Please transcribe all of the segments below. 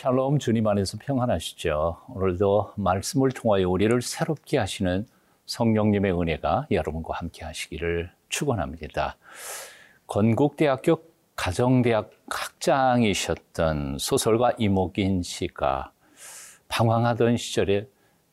샬롬 주님 안에서 평안하시죠. 오늘도 말씀을 통하여 우리를 새롭게 하시는 성령님의 은혜가 여러분과 함께 하시기를 축원합니다. 건국대학교 가정대학 학장이셨던 소설가 이목인 씨가 방황하던 시절에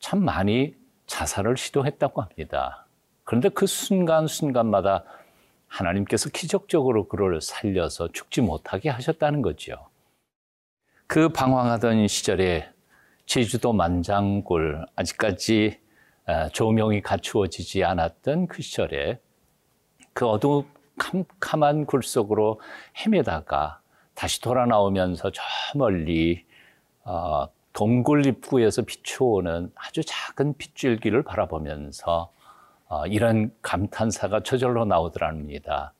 참 많이 자살을 시도했다고 합니다. 그런데 그 순간순간마다 하나님께서 기적적으로 그를 살려서 죽지 못하게 하셨다는 거죠. 그 방황하던 시절에 제주도 만장굴, 아직까지 아, 조명이 갖추어지지 않았던 그 시절에 그 어두운 캄캄한 굴 속으로 헤매다가 다시 돌아 나오면서 저 멀리 어, 동굴 입구에서 비추오는 아주 작은 빗줄기를 바라보면서 어, 이런 감탄사가 저절로 나오더랍니다.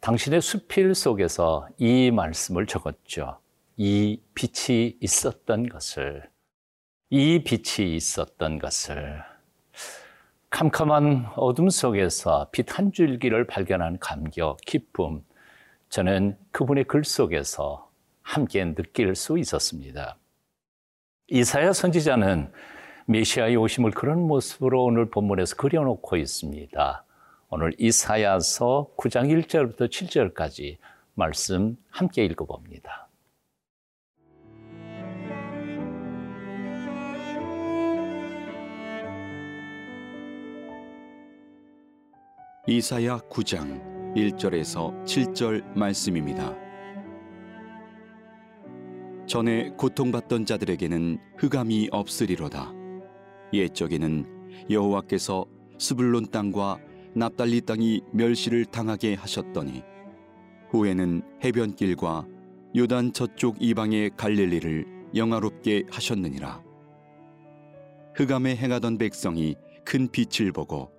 당신의 수필 속에서 이 말씀을 적었죠. 이 빛이 있었던 것을, 이 빛이 있었던 것을, 캄캄한 어둠 속에서 빛 한 줄기를 발견한 감격, 기쁨, 저는 그분의 글 속에서 함께 느낄 수 있었습니다. 이사야 선지자는 메시아의 오심을 그런 모습으로 오늘 본문에서 그려놓고 있습니다. 오늘 이사야서 9장 1절부터 7절까지 말씀 함께 읽어봅니다. 이사야 9장 1절에서 7절 말씀입니다. 전에 고통받던 자들에게는 흑암이 없으리로다. 옛적에는 여호와께서 스불론 땅과 납달리 땅이 멸시를 당하게 하셨더니 후에는 해변길과 요단 저쪽 이방의 갈릴리를 영화롭게 하셨느니라. 흑암에 행하던 백성이 큰 빛을 보고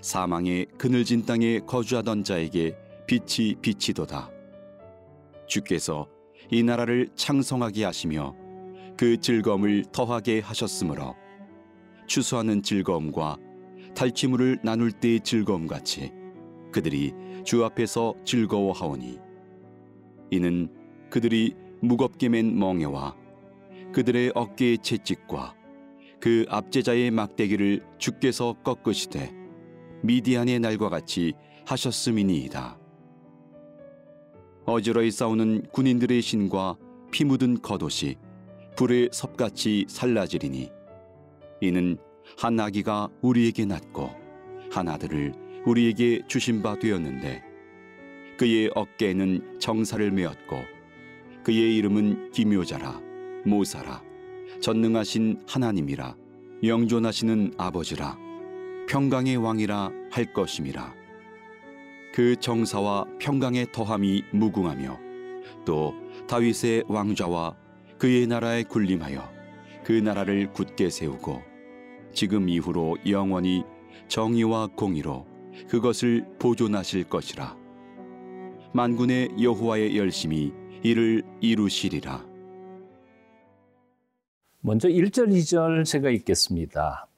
사망의 그늘진 땅에 거주하던 자에게 빛이 비치도다. 주께서 이 나라를 창성하게 하시며 그 즐거움을 더하게 하셨으므로 추수하는 즐거움과 탈취물을 나눌 때의 즐거움 같이 그들이 주 앞에서 즐거워하오니 이는 그들이 무겁게 맨 멍에와 그들의 어깨의 채찍과 그 압제자의 막대기를 주께서 꺾으시되 미디안의 날과 같이 하셨음이니이다. 어지러이 싸우는 군인들의 신과 피 묻은 겉옷이 불의 섭같이 살라지리니 이는 한 아기가 우리에게 낳고 한 아들을 우리에게 주신 바 되었는데 그의 어깨에는 정사를 메었고 그의 이름은 기묘자라 모사라 전능하신 하나님이라 영존하시는 아버지라 평강의 왕이라 할 것임이라. 그 정사와 평강의 더함이 무궁하며 또 다윗의 왕좌와 그의 나라에 군림하여 그 나라를 굳게 세우고 지금 이후로 영원히 정의와 공의로 그것을 보존하실 것이라. 만군의 여호와의 열심히 이를 이루시리라. 먼저 1절, 2절 제가 읽겠습니다.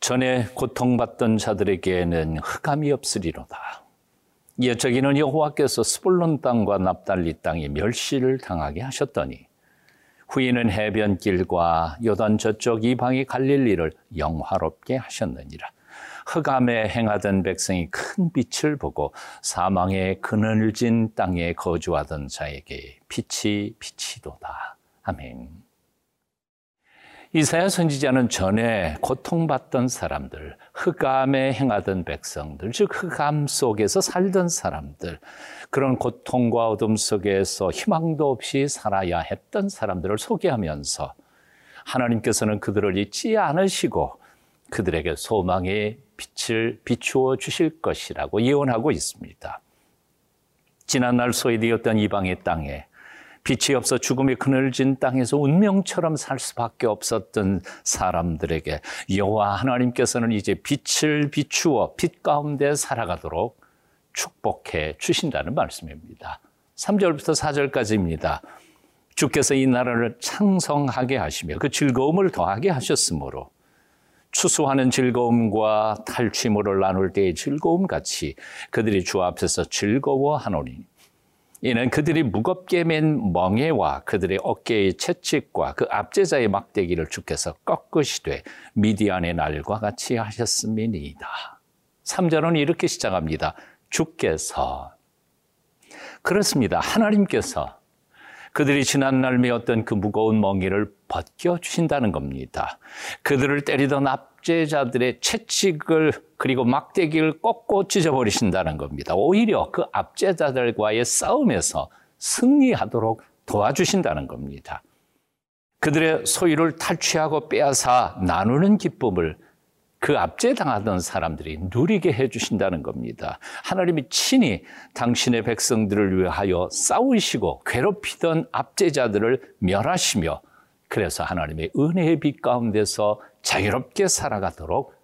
전에 고통받던 자들에게는 흑암이 없으리로다. 이저기는 여호와께서 스불론 땅과 납달리 땅이 멸시를 당하게 하셨더니 후에는 해변길과 요단 저쪽 이방의 갈릴리를 영화롭게 하셨느니라. 흑암에 행하던 백성이 큰 빛을 보고 사망의 그늘진 땅에 거주하던 자에게 빛이 비치도다. 아멘. 이사야 선지자는 전에 고통받던 사람들, 흑암에 행하던 백성들, 즉 흑암 속에서 살던 사람들, 그런 고통과 어둠 속에서 희망도 없이 살아야 했던 사람들을 소개하면서 하나님께서는 그들을 잊지 않으시고 그들에게 소망의 빛을 비추어 주실 것이라고 예언하고 있습니다. 지난날 소외되었던 이방의 땅에 빛이 없어 죽음의 그늘진 땅에서 운명처럼 살 수밖에 없었던 사람들에게 여호와 하나님께서는 이제 빛을 비추어 빛 가운데 살아가도록 축복해 주신다는 말씀입니다. 3절부터 4절까지입니다. 주께서 이 나라를 창성하게 하시며 그 즐거움을 더하게 하셨으므로 추수하는 즐거움과 탈취물을 나눌 때의 즐거움 같이 그들이 주 앞에서 즐거워하노니 이는 그들이 무겁게 맨 멍에와 그들의 어깨의 채찍과 그 압제자의 막대기를 주께서 꺾으시되 미디안의 날과 같이 하셨음이니이다. 3절은 이렇게 시작합니다. 주께서 그렇습니다. 하나님께서 그들이 지난날 메었던 그 무거운 멍에를 벗겨 주신다는 겁니다. 그들을 때리던 압제자들의 채찍을 그리고 막대기를 꺾고 찢어버리신다는 겁니다. 오히려 그 압제자들과의 싸움에서 승리하도록 도와주신다는 겁니다. 그들의 소유를 탈취하고 빼앗아 나누는 기쁨을 그 압제당하던 사람들이 누리게 해주신다는 겁니다. 하나님이 친히 당신의 백성들을 위하여 싸우시고 괴롭히던 압제자들을 멸하시며 그래서 하나님의 은혜의 빛 가운데서 자유롭게 살아가도록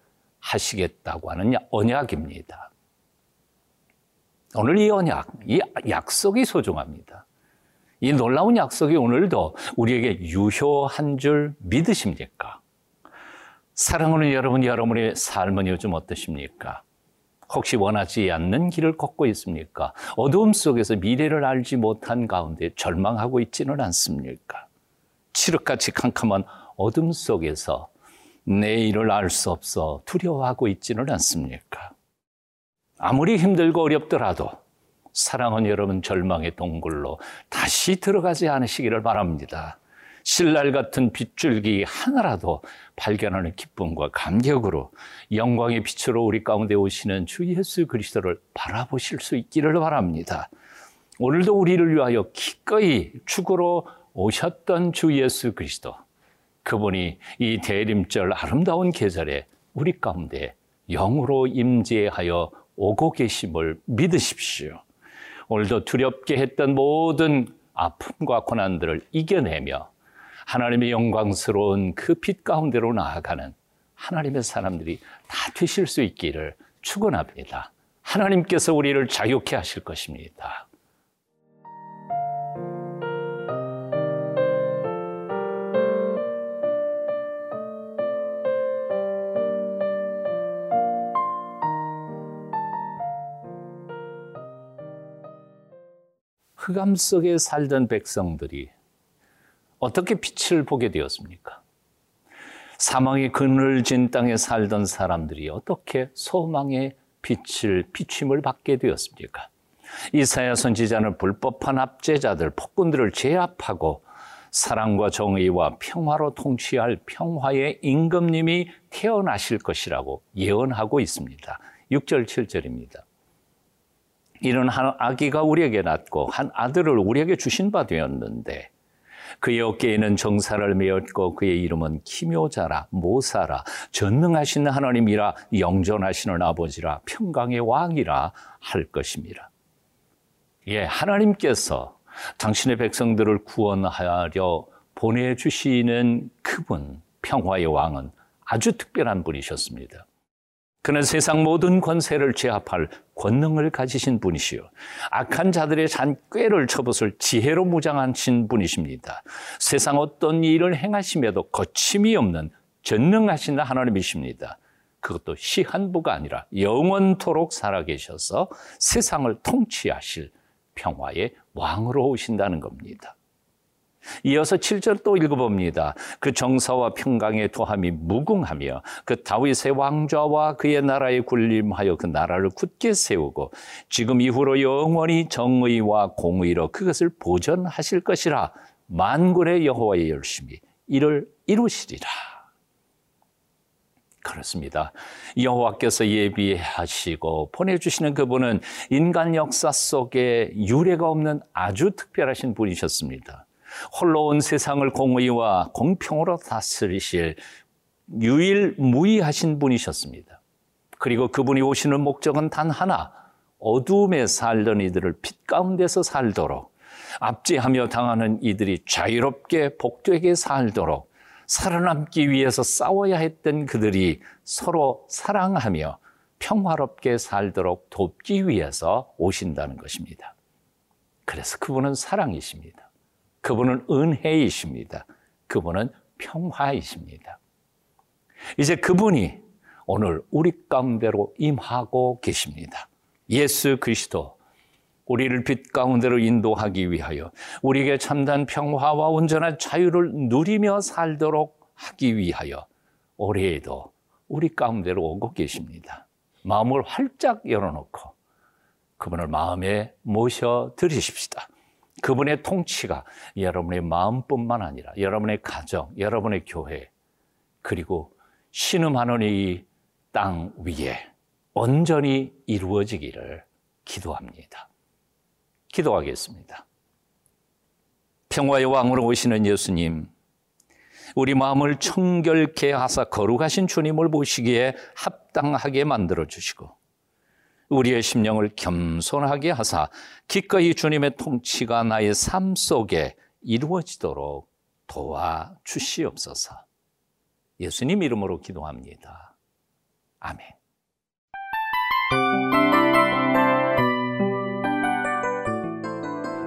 하시겠다고 하는 언약입니다. 오늘 이 언약, 이 약속이 소중합니다. 이 놀라운 약속이 오늘도 우리에게 유효한 줄 믿으십니까? 사랑하는 여러분, 여러분의 삶은 요즘 어떠십니까? 혹시 원하지 않는 길을 걷고 있습니까? 어두움 속에서 미래를 알지 못한 가운데 절망하고 있지는 않습니까? 칠흑같이 캄캄한 어둠 속에서 내일을 알 수 없어 두려워하고 있지는 않습니까? 아무리 힘들고 어렵더라도 사랑하는 여러분 절망의 동굴로 다시 들어가지 않으시기를 바랍니다. 신랄 같은 빗줄기 하나라도 발견하는 기쁨과 감격으로 영광의 빛으로 우리 가운데 오시는 주 예수 그리스도를 바라보실 수 있기를 바랍니다. 오늘도 우리를 위하여 기꺼이 죽으러 오셨던 주 예수 그리스도 그분이 이 대림절 아름다운 계절에 우리 가운데 영으로 임재하여 오고 계심을 믿으십시오. 오늘도 두렵게 했던 모든 아픔과 고난들을 이겨내며 하나님의 영광스러운 그 빛 가운데로 나아가는 하나님의 사람들이 다 되실 수 있기를 축원합니다. 하나님께서 우리를 자유케 하실 것입니다. 흑암 속에 살던 백성들이 어떻게 빛을 보게 되었습니까? 사망의 그늘진 땅에 살던 사람들이 어떻게 소망의 빛을 비침을 받게 되었습니까? 이사야 선지자는 불법한 압제자들, 폭군들을 제압하고 사랑과 정의와 평화로 통치할 평화의 임금님이 태어나실 것이라고 예언하고 있습니다. 6절, 7절입니다. 이런 한 아기가 우리에게 낳고 한 아들을 우리에게 주신 바 되었는데 그의 어깨에는 정사를 메었고 그의 이름은 키묘자라 모사라 전능하신 하나님이라 영존하시는 아버지라 평강의 왕이라 할 것입니다. 예, 하나님께서 당신의 백성들을 구원하려 보내주시는 그분, 평화의 왕은 아주 특별한 분이셨습니다. 그는 세상 모든 권세를 제압할 권능을 가지신 분이시요. 악한 자들의 잔꾀를 쳐붓을 지혜로 무장하신 분이십니다. 세상 어떤 일을 행하심에도 거침이 없는 전능하신 하나님이십니다. 그것도 시한부가 아니라 영원토록 살아계셔서 세상을 통치하실 평화의 왕으로 오신다는 겁니다. 이어서 7절 또 읽어봅니다. 그 정사와 평강의 도함이 무궁하며 그 다윗의 왕좌와 그의 나라에 군림하여 그 나라를 굳게 세우고 지금 이후로 영원히 정의와 공의로 그것을 보전하실 것이라 만군의 여호와의 열심히 이를 이루시리라. 그렇습니다. 여호와께서 예비하시고 보내주시는 그분은 인간 역사 속에 유례가 없는 아주 특별하신 분이셨습니다. 홀로 온 세상을 공의와 공평으로 다스리실 유일무이하신 분이셨습니다. 그리고 그분이 오시는 목적은 단 하나, 어둠에 살던 이들을 빛 가운데서 살도록, 압제하며 당하는 이들이 자유롭게 복되게 살도록, 살아남기 위해서 싸워야 했던 그들이 서로 사랑하며 평화롭게 살도록 돕기 위해서 오신다는 것입니다. 그래서 그분은 사랑이십니다. 그분은 은혜이십니다. 그분은 평화이십니다. 이제 그분이 오늘 우리 가운데로 임하고 계십니다. 예수 그리스도 우리를 빛 가운데로 인도하기 위하여 우리에게 참된 평화와 온전한 자유를 누리며 살도록 하기 위하여 올해에도 우리 가운데로 오고 계십니다. 마음을 활짝 열어놓고 그분을 마음에 모셔 드리십시다. 그분의 통치가 여러분의 마음뿐만 아니라 여러분의 가정, 여러분의 교회, 그리고 신음하는 이 땅 위에 온전히 이루어지기를 기도합니다. 기도하겠습니다. 평화의 왕으로 오시는 예수님, 우리 마음을 청결케 하사 거룩하신 주님을 보시기에 합당하게 만들어 주시고, 우리의 심령을 겸손하게 하사 기꺼이 주님의 통치가 나의 삶 속에 이루어지도록 도와 주시옵소서. 예수님 이름으로 기도합니다. 아멘.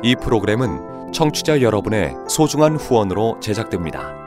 이 프로그램은 청취자 여러분의 소중한 후원으로 제작됩니다.